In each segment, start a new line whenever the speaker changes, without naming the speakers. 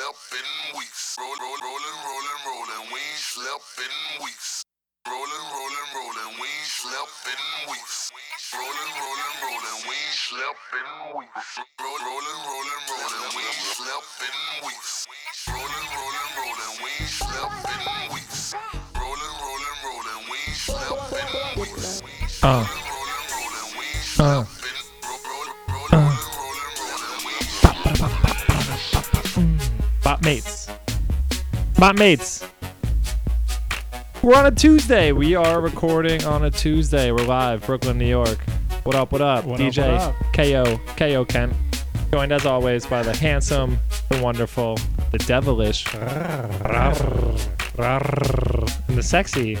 slept in weeks. Roll, roll, rolling, rolling, rolling. We ain't slept in weeks. Rolling, rolling, rolling. We ain't slept in weeks. Rolling, rolling, rolling. We ain't slept in weeks. Roll, rolling, rolling, rolling. We ain't slept in weeks. Rolling, rolling, rolling. We ain't slept in weeks. Rolling, rolling, rolling. We ain't slept in weeks.
Uh,
Rolling,
mates. Bot mates. We're on a Tuesday. We are recording on a Tuesday. We're live, Brooklyn, New York. What up, what up?
What up,
DJ
what up?
KO, KO Kent. Joined as always by the handsome, the wonderful, the devilish, and the sexy,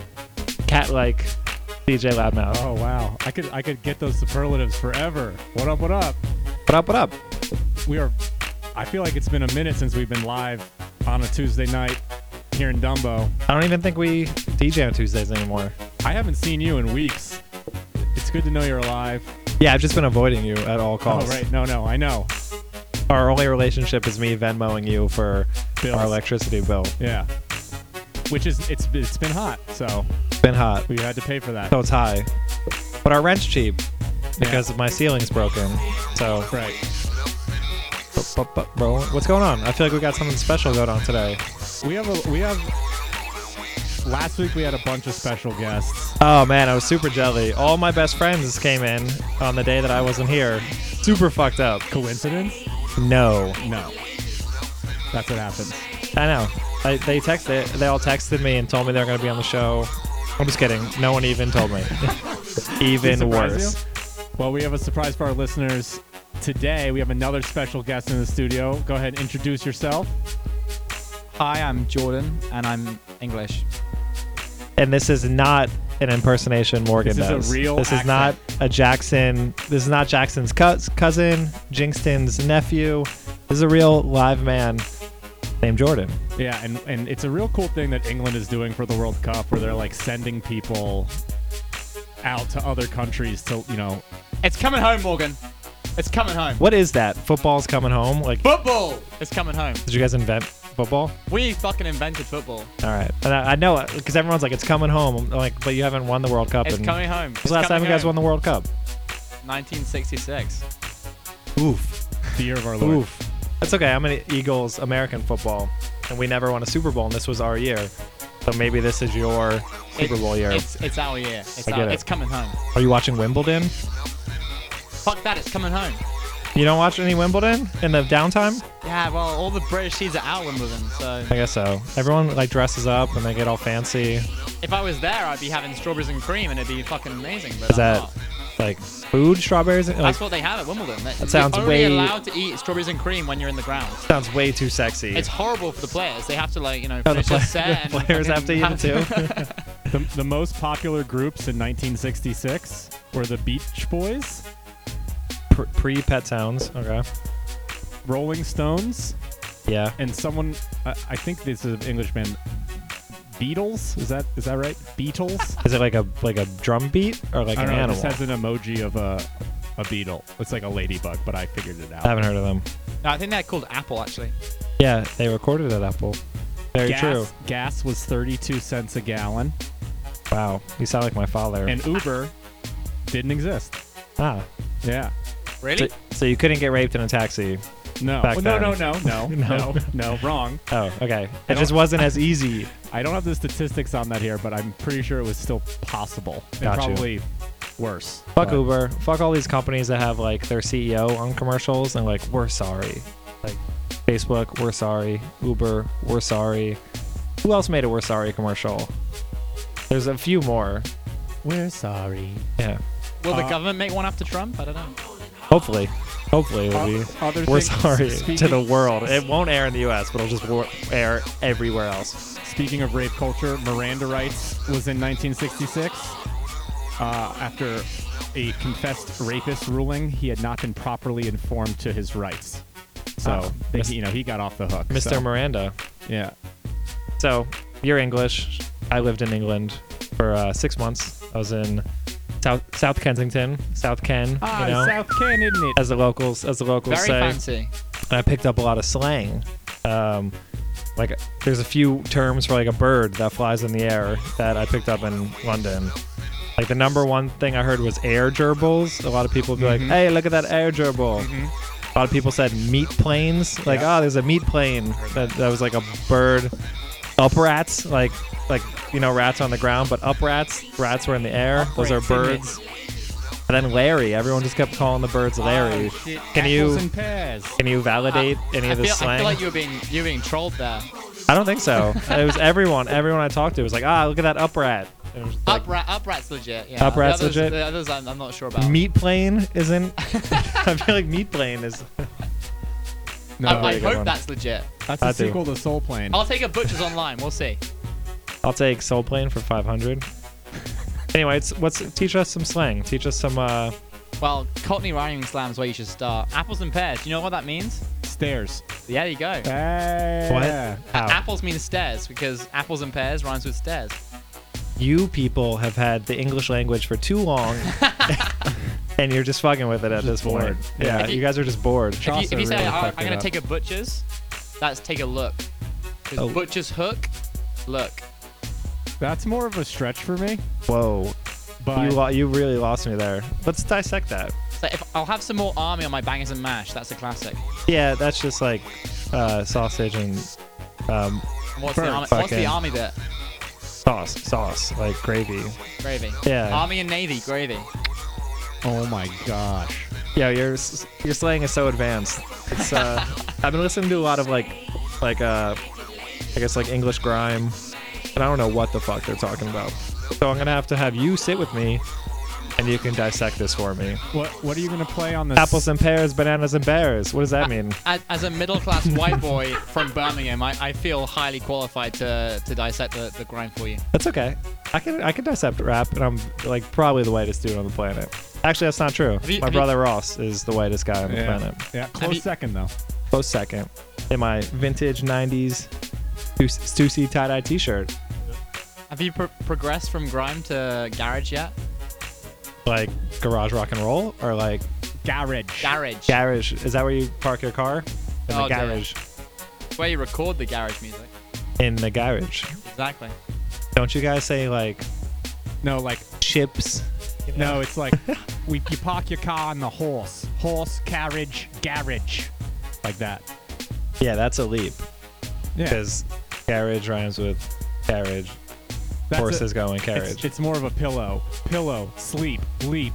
cat like DJ Loudmouth.
Oh wow, I could I could get those superlatives forever. What up? What up?
What up, what up?
We are. I feel like it's been a minute since we've been live on a Tuesday night here in Dumbo.
I don't even think we DJ on Tuesdays anymore.
I haven't seen you in weeks. It's good to know you're alive.
Yeah, I've just been avoiding you at all
Oh
costs.
right, no, no, I know.
Our only relationship is me Venmoing you for
Bills.
our electricity bill.
Yeah. Which is it's it's been hot, so
It's been hot,
we had to pay for that.
so it's high. But our rent's cheap because my ceiling's broken. So,
Right.
What's going on? I feel like we got something special going on today.
We have a we have. Last week we had a bunch of special guests.
Oh man, I was super jelly. All my best friends came in on the day that I wasn't here. Super fucked up.
Coincidence?
No,
No. That's what happens.
I know. I, they texted. They all texted me and told me they were going to be on the show. I'm just kidding. No one even told me. even worse.
you? Well, we have a surprise for our listeners. Today, we have another special guest in the studio. Go ahead and introduce yourself.
Hi, I'm Jordan, and I'm English.
and this is not an impersonation Morgan
This is a real
This is not a Jackson. This is not Jackson's cousin, Jinxton's nephew. This is a real live man named Jordan.
Yeah, and, and it's a real cool thing that England is doing for the World Cup where they're like sending people out to other countries to, you know,
It's coming home, Morgan. It's coming home.
What is that? Football's coming home. Like,
Football! It's coming home.
did you guys invent football?
We fucking invented football.
All right, and I, I know because everyone's like, it's coming home. I'm like, but you haven't won the World Cup.
It's
and
coming home.
When's the last time you guys won the World Cup?
1966.
Oof.
the year of our Lord.
Oof. That's okay. I'm an Eagles American football, and we never won a Super Bowl, and this was our year. So maybe this is your Super
It-
Bowl year.
It's it's our year. It's
I
our,
get it.
it's coming home.
Are you watching Wimbledon?
Fuck that, it's coming home.
You don't watch any Wimbledon in the downtime?
Yeah, well, all the British teams are out Wimbledon, so
I guess so. Everyone like dresses up and they get all fancy.
if I was there, I'd be having strawberries and cream, and it'd be fucking amazing. But
Is
I'm
that
not.
like food, strawberries? And, Like,
That's what they have at Wimbledon. That,
sounds
you're only
way-
allowed to eat strawberries and cream when you're in the ground.
sounds way too sexy.
It's horrible for the players. They have to like you know
Oh, the
finish their
play-
set
the
and
players have to eat
fucking
it too.
The, the most popular groups in 1966 were the Beach Boys,
Pre Pet Sounds. Okay.
Rolling Stones,
Yeah.
and someone, I I think this is an Englishman. Beatles. Is that is that right? Beatles.
Is it like a like a drum beat or like
I
an
don't know.
animal?
This has an emoji of a a beetle. It's like a ladybug, but I figured it out.
I haven't heard of them.
No, I think they're called Apple actually.
Yeah, they recorded at Apple. Very
gas,
true.
Gas was 32 cents a gallon,
Wow, you sound like my father.
and Uber didn't exist.
ah,
Yeah.
Really?
so, so you couldn't get raped in a taxi.
No.
Back
Well, no, no,
then.
no, no,
No.
no, no, wrong.
Oh, okay. It just wasn't as easy.
I don't have the statistics on that here, but I'm pretty sure it was still possible. And
Got you.
probably worse.
Fuck
But-
Uber. Fuck all these companies that have like their CEO on commercials and like we're sorry. Like Facebook, we're sorry. Uber, we're sorry. Who else made a we're sorry commercial? There's a few more.
We're sorry.
Yeah.
Will the
Uh,
government make one after Trump? I don't know.
Hopefully. Hopefully it'll be.
Other
We're sorry to the world. It won't air in the U.S., but it'll just air everywhere else.
Speaking of rape culture, Miranda rights was in 1966. Uh, after a confessed rapist ruling, he had not been properly informed to his rights. So,
Oh,
they-
Mis-
you know, he got off the hook.
Mr.
so,
Miranda.
yeah.
So you're English. I lived in England for uh, six months. I was in South South Kensington, South Ken.
Ah,
you know,
South Ken, isn't it?
as the locals as the locals
Very
say.
fancy.
And I picked up a lot of slang. Um, like there's a few terms for like a bird that flies in the air that I picked up in London. Like the number one thing I heard was air gerbils. A lot of people would be like,
Mhm.
"Hey, look at that air gerbil."
Mhm.
A lot of people said meat planes. Like,
Yeah.
oh, there's a meat plane that, that was like a bird. Up rats, like like you know rats on the ground, but up rats, rats were in the air. Those are
Uprats, isn't
birds. And then Larry, everyone just kept calling the birds Larry.
Oh, shit.
Can
Apples
you-
and pears.
Can you validate any
I
of this
feel, I
slang?
feel like you were being you were being trolled there.
I don't think so. it was everyone. Everyone I talked to was like, ah, look at that up rat. It was like,
Up rat, up rat's legit. Yeah.
Up rat's
the others,
legit?
The others I'm, I'm not sure about.
meat plane isn't. I feel like meat plane is.
No,
I, I hope
one.
that's legit.
that's
I
a
do.
sequel to Soul Plane.
I'll take a butcher's online. We'll see.
I'll take soul plane for 500. anyway, it's, what's teach us some slang. Teach us some. uh
Well, Cockney rhyming slang is where you should start. Apples and pears. Do you know what that means?
Stairs.
Yeah, there you go.
What?
Yeah.
How?
Apples mean stairs because apples and pears rhymes with stairs.
You people have had the English language for too long, and you're just fucking with it at this
Just
point.
bored.
Yeah,
you-
you guys are just bored.
If you, if you say
really
I, I'm gonna
up.
take a butcher's, that's take a look. 'Cause
Oh.
Butcher's hook, look.
That's more of a stretch for me.
Whoa,
But
you lo- you really lost me there. Let's dissect that.
So if I'll have some more army on my bangers and mash, that's a classic.
Yeah, that's just like uh, sausage and um,
And What's the, army, what's the army bit?
sauce, sauce, like gravy.
Gravy.
Yeah.
Army and navy, gravy.
Oh my gosh.
Yeah, your your slang is so advanced. It's uh, I've been listening to a lot of like like uh, I guess like English grime, and I don't know what the fuck they're talking about. So I'm gonna have to have you sit with me, and you can dissect this for me.
What What are you gonna play on this?
Apples and pears, bananas and bears. What does that mean?
As, as a middle class white boy from Birmingham, I, I feel highly qualified to, to dissect the, the grind for you.
That's okay. I can I can dissect rap, and I'm like probably the whitest dude on the planet. Actually, that's not true.
you-
My
have you-
brother Ross is the whitest guy on the
Yeah.
planet.
Yeah. Close
you-
second though.
Close second. In my vintage '90s Stussy tie-dye T-shirt.
Have you pro- progressed from grime to garage yet?
Like garage rock and roll or like
Garage.
Garage.
garage is that where you park your car in
Oh,
the garage
It's where you record the garage music.
in the garage
Exactly.
don't you guys say like
no, like
chips you know?
no. It's like we you park your car on the horse. Horse carriage garage. Like that.
yeah that's a leap
Yeah.
because garage rhymes with carriage
That's a-
horses going carriage
it's more of a pillow. Pillow, sleep, leap.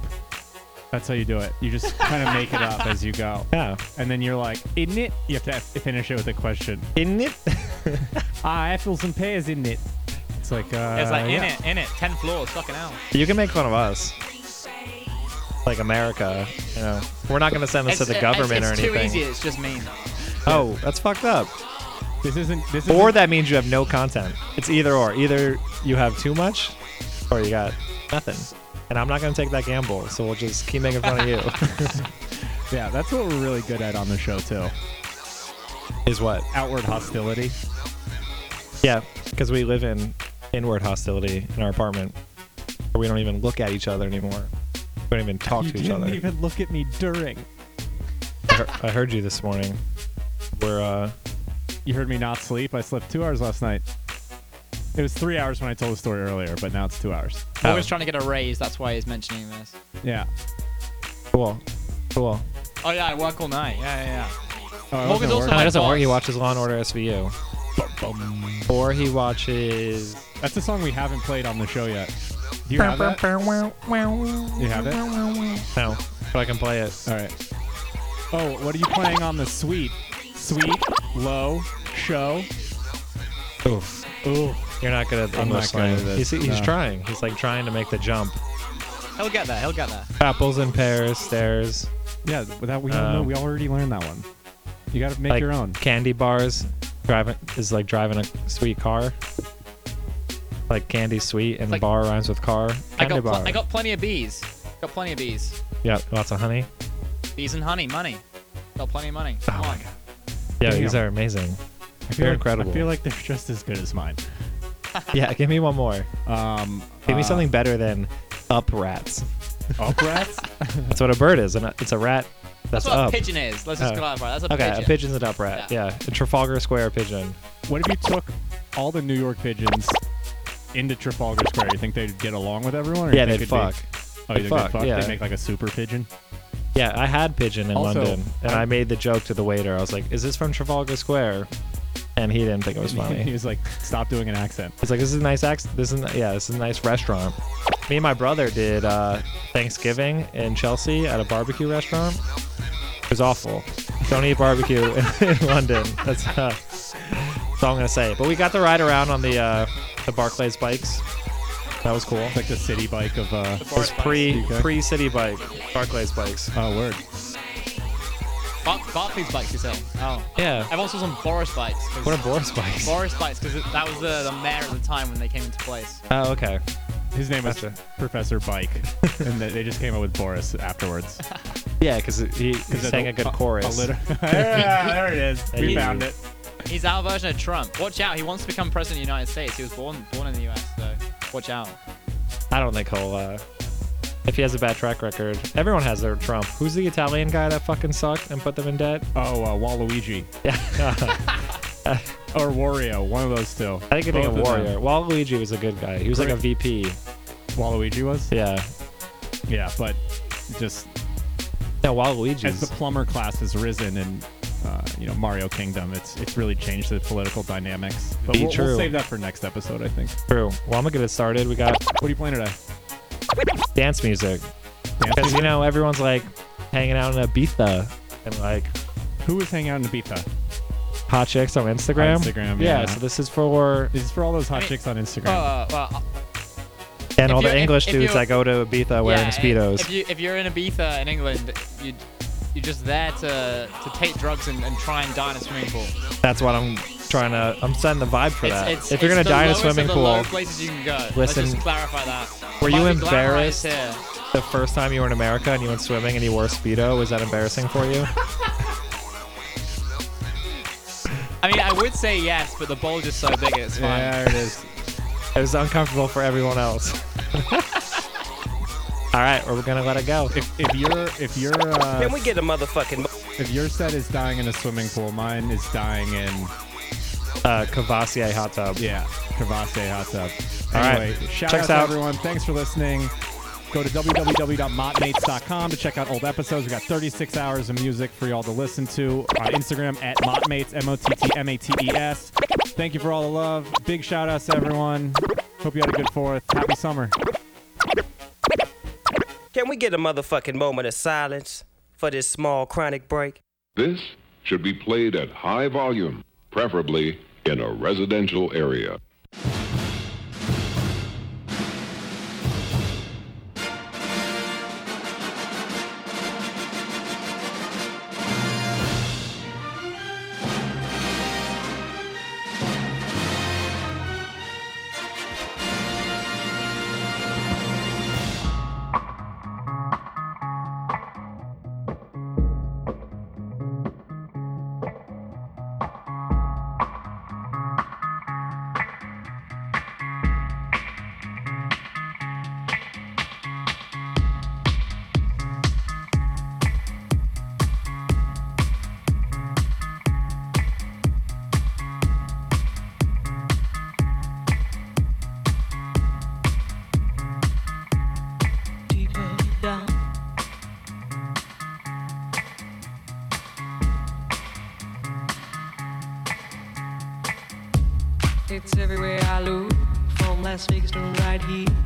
That's how you do it. You just kind of make it up as you go.
yeah
And then you're like, isn't it? You have to finish it with a question.
in it
Ah, apples and pears, isn't it? It's like, uh,
it's like in it, in it. Ten floors, fucking hell.
you can make fun of us like america you know we're not going to send this to the
it-
government
it's,
or
it's
anything
too easy. It's just mean.
oh that's fucked up
This isn't. This isn't.
or that means you have no content it's either or either you have too much or you got nothing and i'm not going to take that gamble so we'll just keep making fun of you
Yeah, that's what we're really good at on the show too.
is what
Outward hostility.
yeah because we live in inward hostility in our apartment where we don't even look at each other anymore we don't even talk
you
to each other.
You didn't even look at me during.
I, heard, I heard you this morning we're uh
You heard me not sleep. I slept two hours last night. It was three hours when I told the story earlier, but now it's two hours.
Oh.
Always trying to get a raise. That's why he's mentioning this.
Yeah.
cool cool
Oh yeah, I work all night. Yeah, yeah, yeah.
Oh, I
Morgan's also my
it doesn't work he watches law and order svu or he watches
That's a song we haven't played on the show yet. Do you have that? You have it?
no but i can play it
All right. Oh, what are you playing on the suite? Sweet, low, show.
Oof.
Ooh.
You're not good at the
I'm
English
not good at
slang.
this,
He's, he's
no.
trying. He's like trying to make the jump.
He'll get there. He'll get there.
Apples and pears, stairs,
Yeah, without we all know.
Um,
We already learned that one. You got to make
like
your own.
candy bars. Driving is like driving a sweet car. Like candy sweet and
Like-
bar rhymes with car.
I
Candy
got pl-
bar.
I got plenty of bees. Got plenty of bees.
yeah, lots of honey.
Bees and honey, money. Got plenty of money.
Oh
Come
my
on.
god. Yeah,
Damn.
these are amazing.
I feel
they're
like,
incredible.
I feel like they're just as good as mine.
yeah, give me one more.
Um,
Give me
uh,
something better than up rats.
Up rats?
That's what a bird is. and It's a rat That's,
That's what
up.
a pigeon is. Let's just
Oh.
clarify. That's a pigeon.
okay,
pigeon.
a pigeon's an uprat. Yeah. a Trafalgar Square pigeon.
What if you took all the New York pigeons into Trafalgar Square? You think they'd get along with everyone? Or
Yeah, they'd
it'd be-
fuck.
oh,
They'd
you think
fuck,
they'd fuck?
yeah.
They make like a super pigeon.
Yeah, I had pigeon in
Also,
London, and
I-
I made the joke to the waiter. I was like, "Is this from Trafalgar Square?" And he didn't think it was funny.
he was like, "Stop doing an accent."
He's like, "This is a nice accent. This is yeah, this is a nice restaurant." Me and my brother did uh, Thanksgiving in Chelsea at a barbecue restaurant. It was awful. Don't eat barbecue in London. That's, uh, that's all I'm gonna say. But we got to ride around on the uh, the Barclays bikes. That was cool.
It's like the city bike of. uh
It was pre
Okay.
pre city bike Barclays bikes.
Oh, word.
Bar- Barclays bikes, you say? Oh.
Yeah.
Everyone was on Boris bikes. 'cause-
What are Boris bikes?
Boris bikes, because that was the, the mayor at the time when they came into place.
Oh, okay.
His name was
Gotcha.
Professor Bike, and they they just came up with Boris afterwards.
Yeah, because he, he
that's
sang a, good chorus.
liter- yeah, there it is. We
Hey.
found it.
He's our version of Trump. Watch out, he wants to become president of the United States. He was born born in the US, so watch out.
I don't think he'll. Uh, if he has a bad track record, everyone has their Trump. Who's the Italian guy that fucking sucked and put them in debt?
Oh, uh, Waluigi
Yeah,
or Wario, one of those two.
I think
Both of them.
Warrior. Waluigi was a good guy. He was like a VP.
Waluigi was.
Yeah.
Yeah, but just
No,
as the plumber class has risen in, uh, you know, Mario Kingdom, it's it's really changed the political dynamics. But
Be
we'll, we'll save that for next episode, I think.
True. Well, I'm gonna get it started. We got
What are you playing today?
dance music because you know everyone's like hanging out in Ibiza and like
Who is hanging out in Ibiza?
hot chicks on Instagram.
Instagram,
Yeah.
yeah.
So this is for
This is for all those hot
I mean-
chicks on Instagram.
Uh, well,
and
If
all the
you're- if-
English
if
dudes
you're-
that go to Ibiza wearing
yeah,
speedos.
If you if you're in Ibiza in England, you you're just there to to take drugs and, and try and die in a swimming pool.
That's what I'm trying to. I'm setting the vibe for
It's,
that.
it's,
if you're
it's
gonna
the
die in a
lowest
swimming
of the
pool,
places you can go. Let's
Listen,
just clarify that.
were
Might
you
be glamorized
embarrassed
Here.
the first time you were in America and you went swimming and you wore a speedo? Was that embarrassing for you?
I mean, I would say yes, but the bowl's just so big, it's fine.
yeah, it is.
It was uncomfortable for everyone else. All right, we're gonna let it go.
If, if you're if your uh,
Can we get a motherfucking
if your set is dying in a swimming pool, mine is dying in
Uh, Cavassier hot tub.
yeah, Cavasse hot tub.
All right.
Anyway, shout
Check
out
us
to
out.
everyone. Thanks for listening. Go to www.mottmates.com to check out old episodes. We got 36 hours of music for y'all to listen to on Instagram at mottmates, M-O-T-T-M-A-T-E-S. Thank you for all the love. Big shout outs to everyone. Hope you had a good fourth. Happy summer.
Can we get a motherfucking moment of silence for this small chronic break?
This should be played at high volume, preferably in a residential area.
To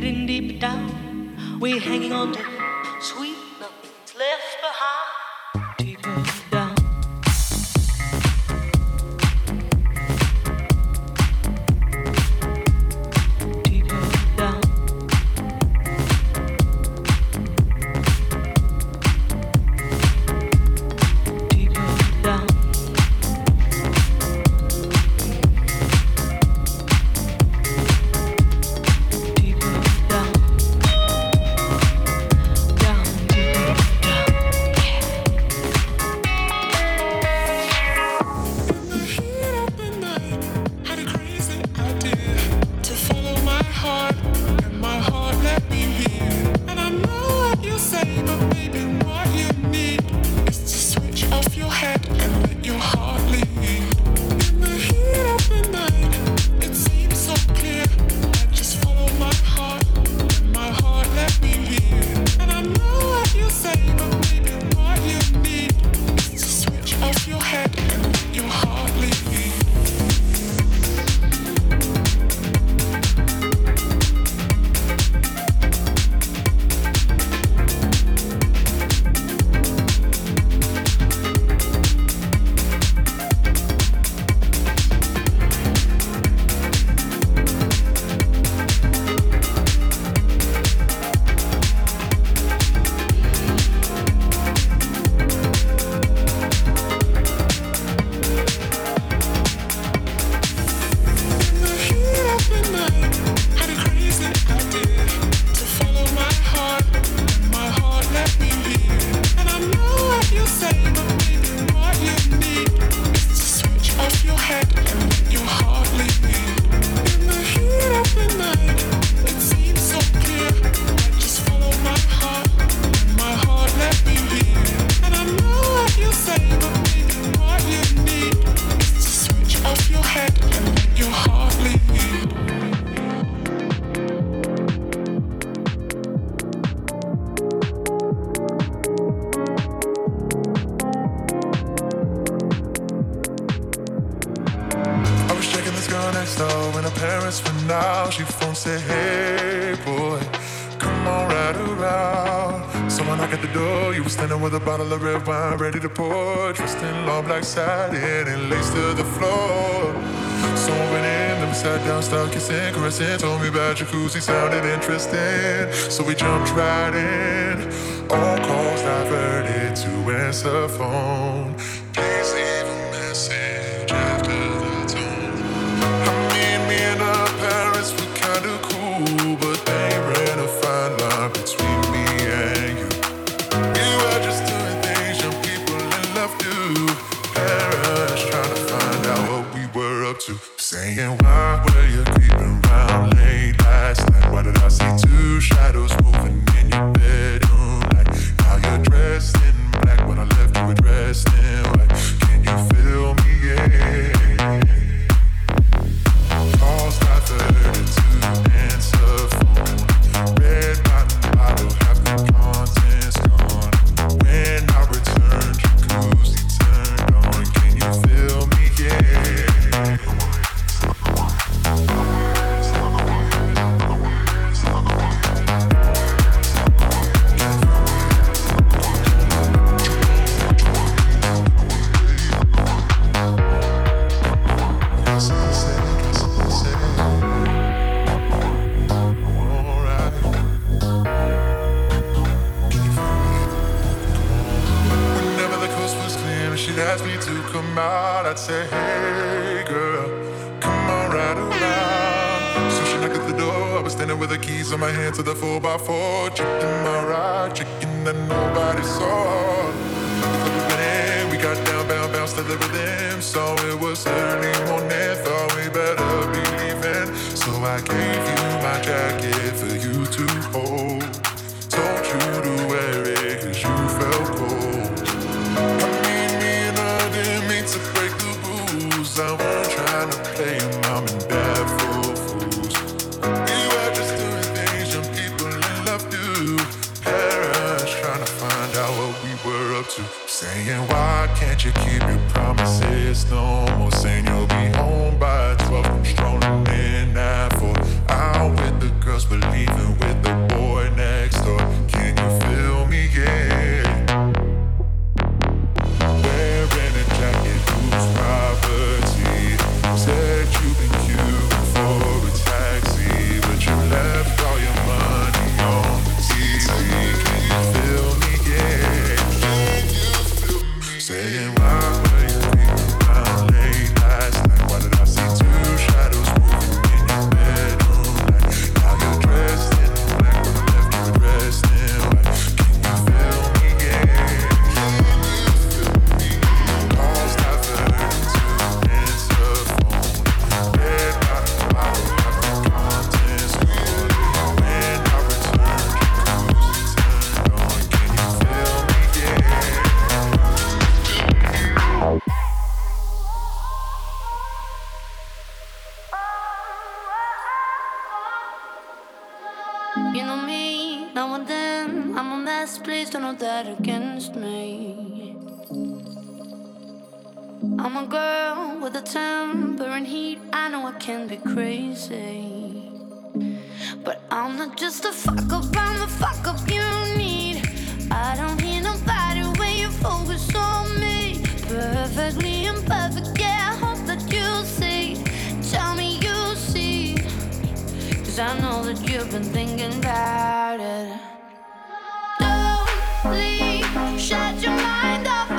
getting deep down.
We're hanging on to sweet
Told me about jacuzzi, sounded interesting. So we jumped right in. All calls diverted to answer phone. a girl with
a temper and heat. I know I can be crazy. But I'm not just a fuck up, I'm the fuck up you need. I don't hear nobody when you focus on me. Perfectly imperfect, yeah, I hope that you see. Tell me you see. Cause I know that you've been thinking about it. Don't leave, shut your mind off.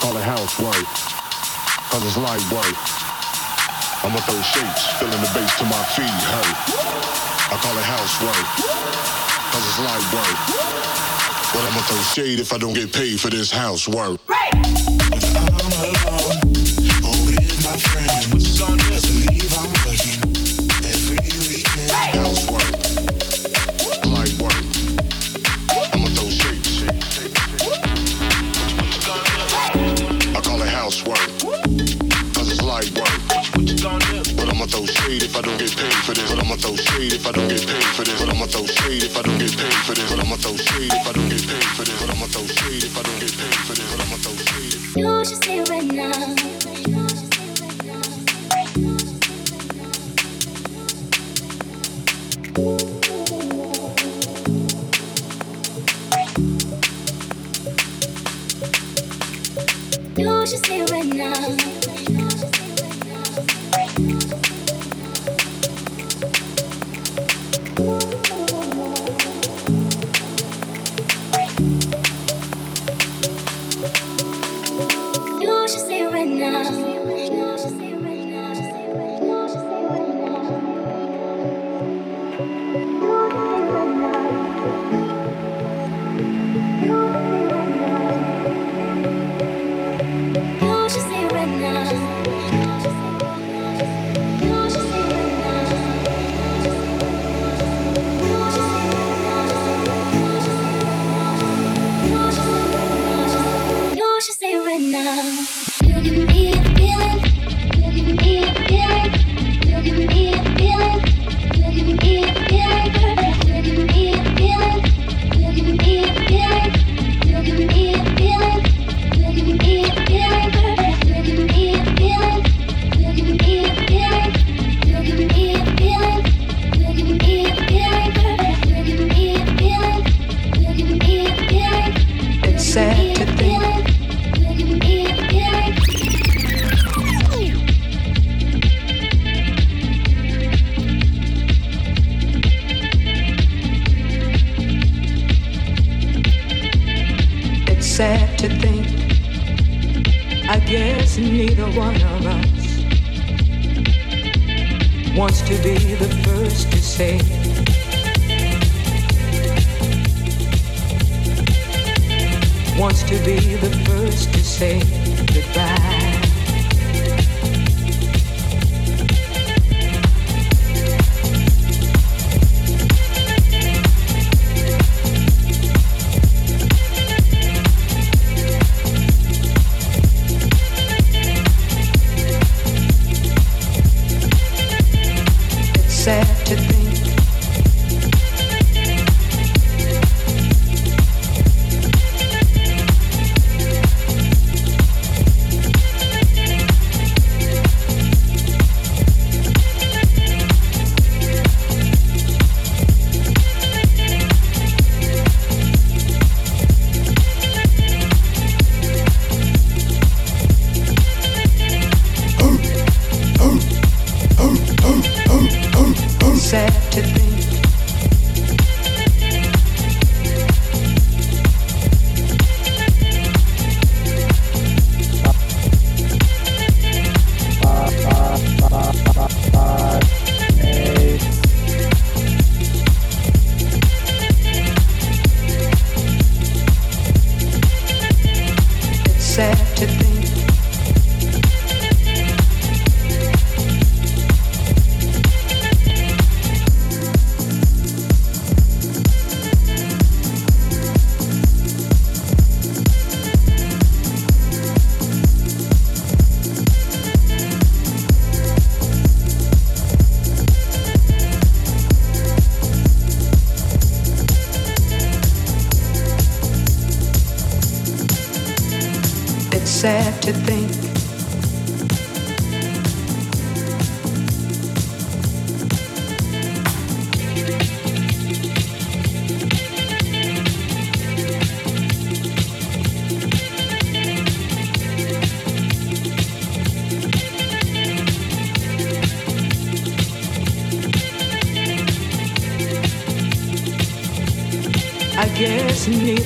call it housework, cause it's light work. I'ma throw shapes, filling the bass to my feet Hey, I call it housework, cause it's light work. But I'ma throw shade if I don't get paid for this housework.
for this. But I'ma throw shade if I don't get paid for this.
But I'ma throw shade if I don't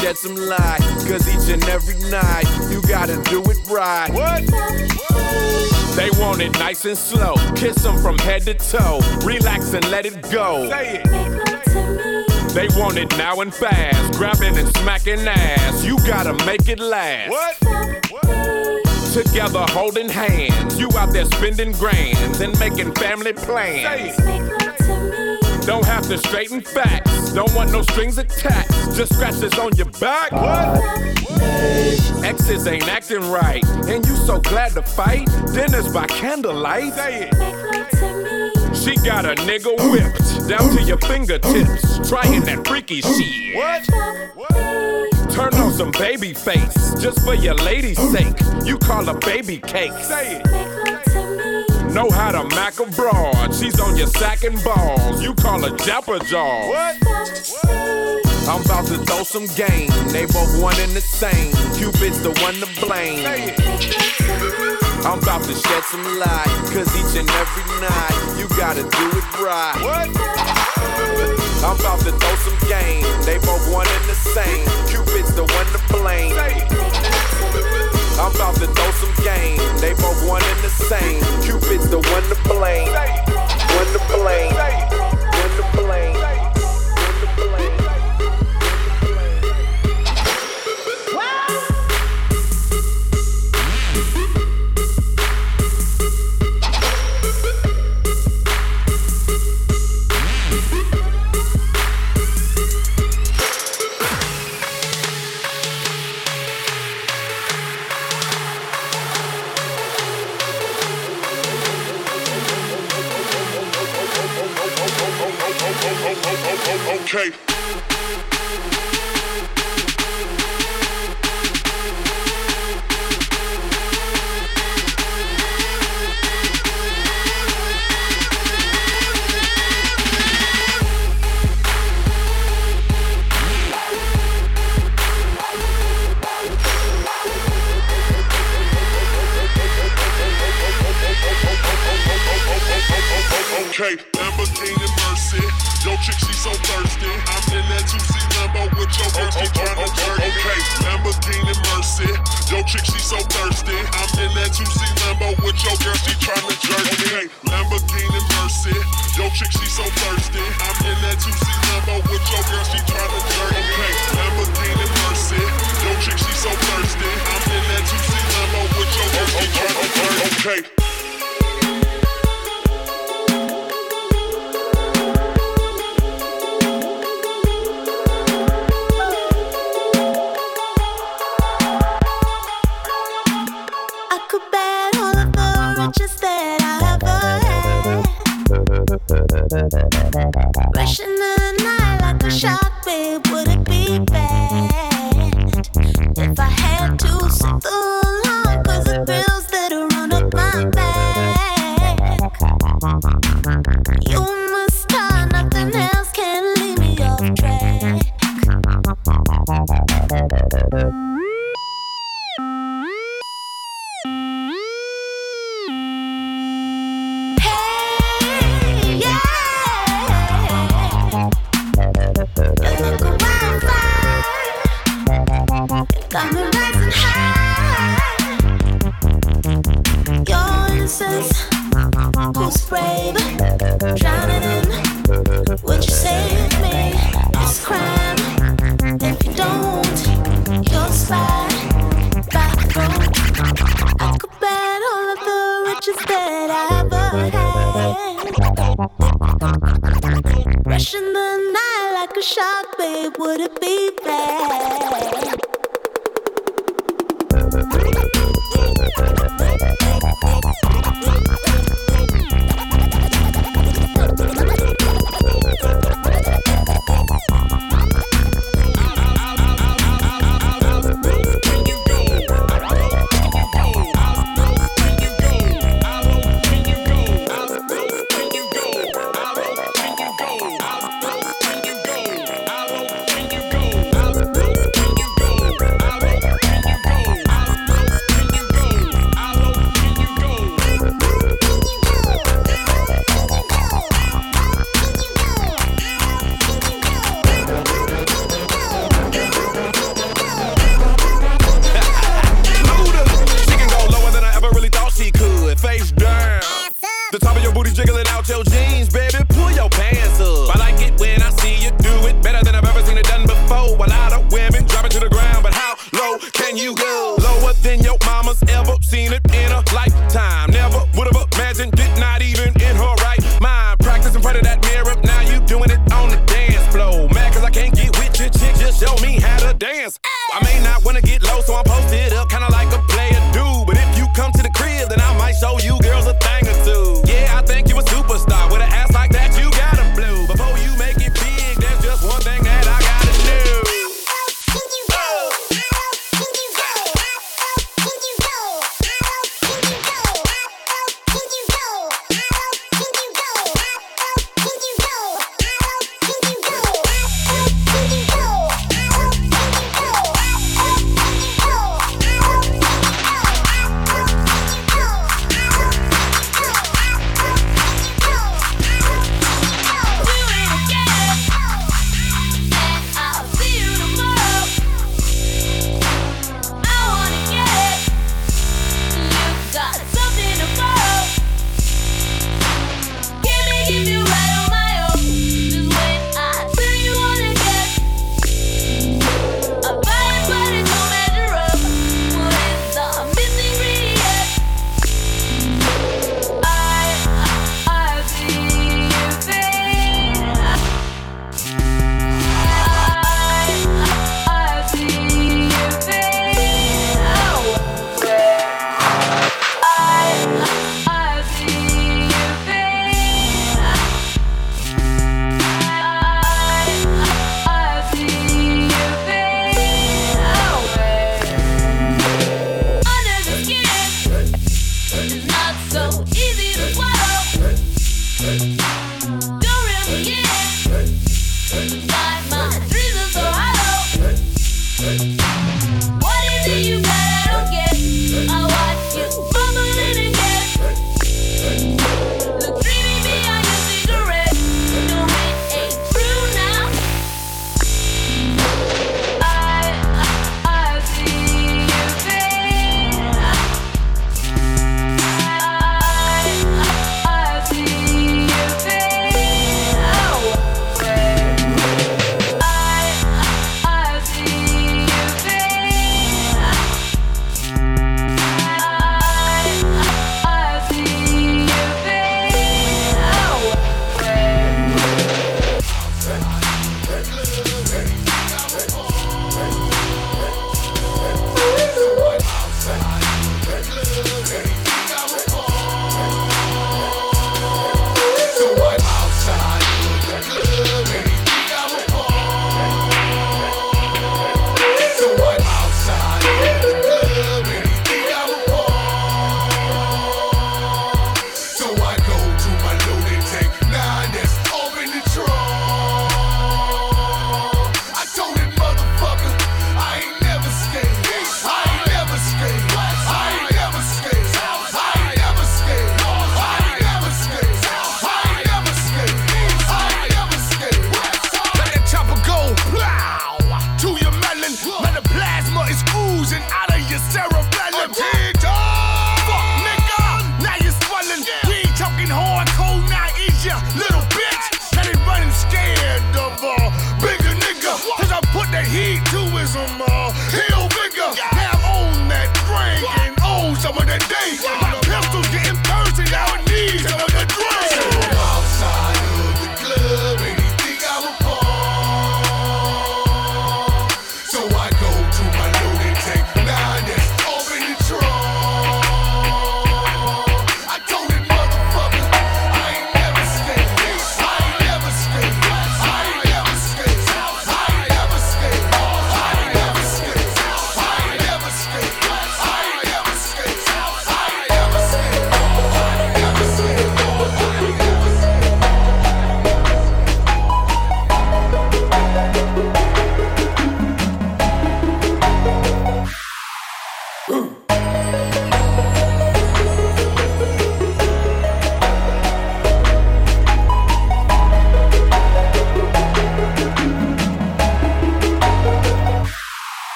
Shed some light, cause each and every night you gotta do it right. What? They want it nice and slow. Kiss them from head to toe. Relax and let it go. Say it. They want it now and fast. Grabbing and smacking ass. You gotta make it last. What? Together holding hands. You out there spending grands and making family plans. Don't have to straighten facts. Don't want no strings attached. Just scratches on your back. What? Exes ain't acting right. And you so glad to fight. Dinners by candlelight. Say it. She got a nigga whipped down to your fingertips. Trying that freaky shit. What? Turn on some Babyface just for your lady's sake. You call her baby cake. Say it. Know how to mac a broad. She's on your sack and balls. You call her Japper Jaw. What? I'm about to throw some game. They both one and the same. Cupid's the one to blame. I'm about to shed some light. Cause each and every night you gotta do it right. What? I'm about to throw some game. They both one and the same. Cupid's the one to blame. I'm about to throw some game. They both one and the same. Cupid's the one to blame. One to blame. One to blame.
Okay,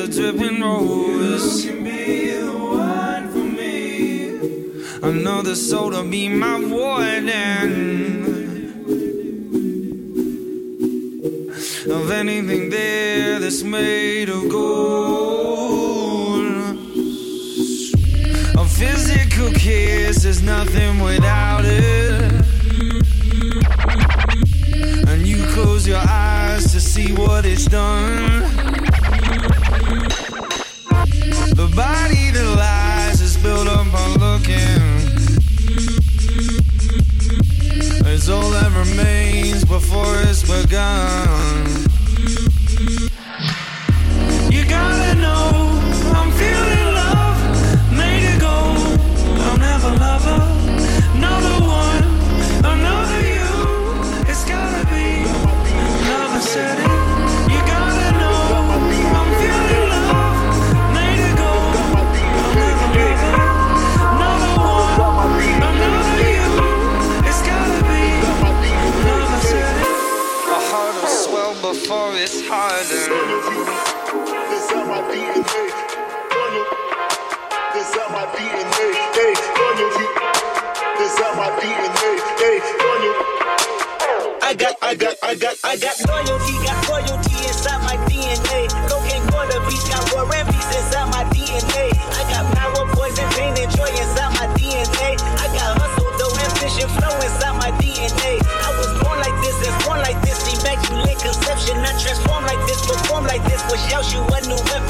a dripping rose. You can be
the one for
me. Another soul to be my warden. Of anything there that's made of gold. A physical kiss is nothing without. remains before it's begun. You gotta know.
Yo, she want new
whip.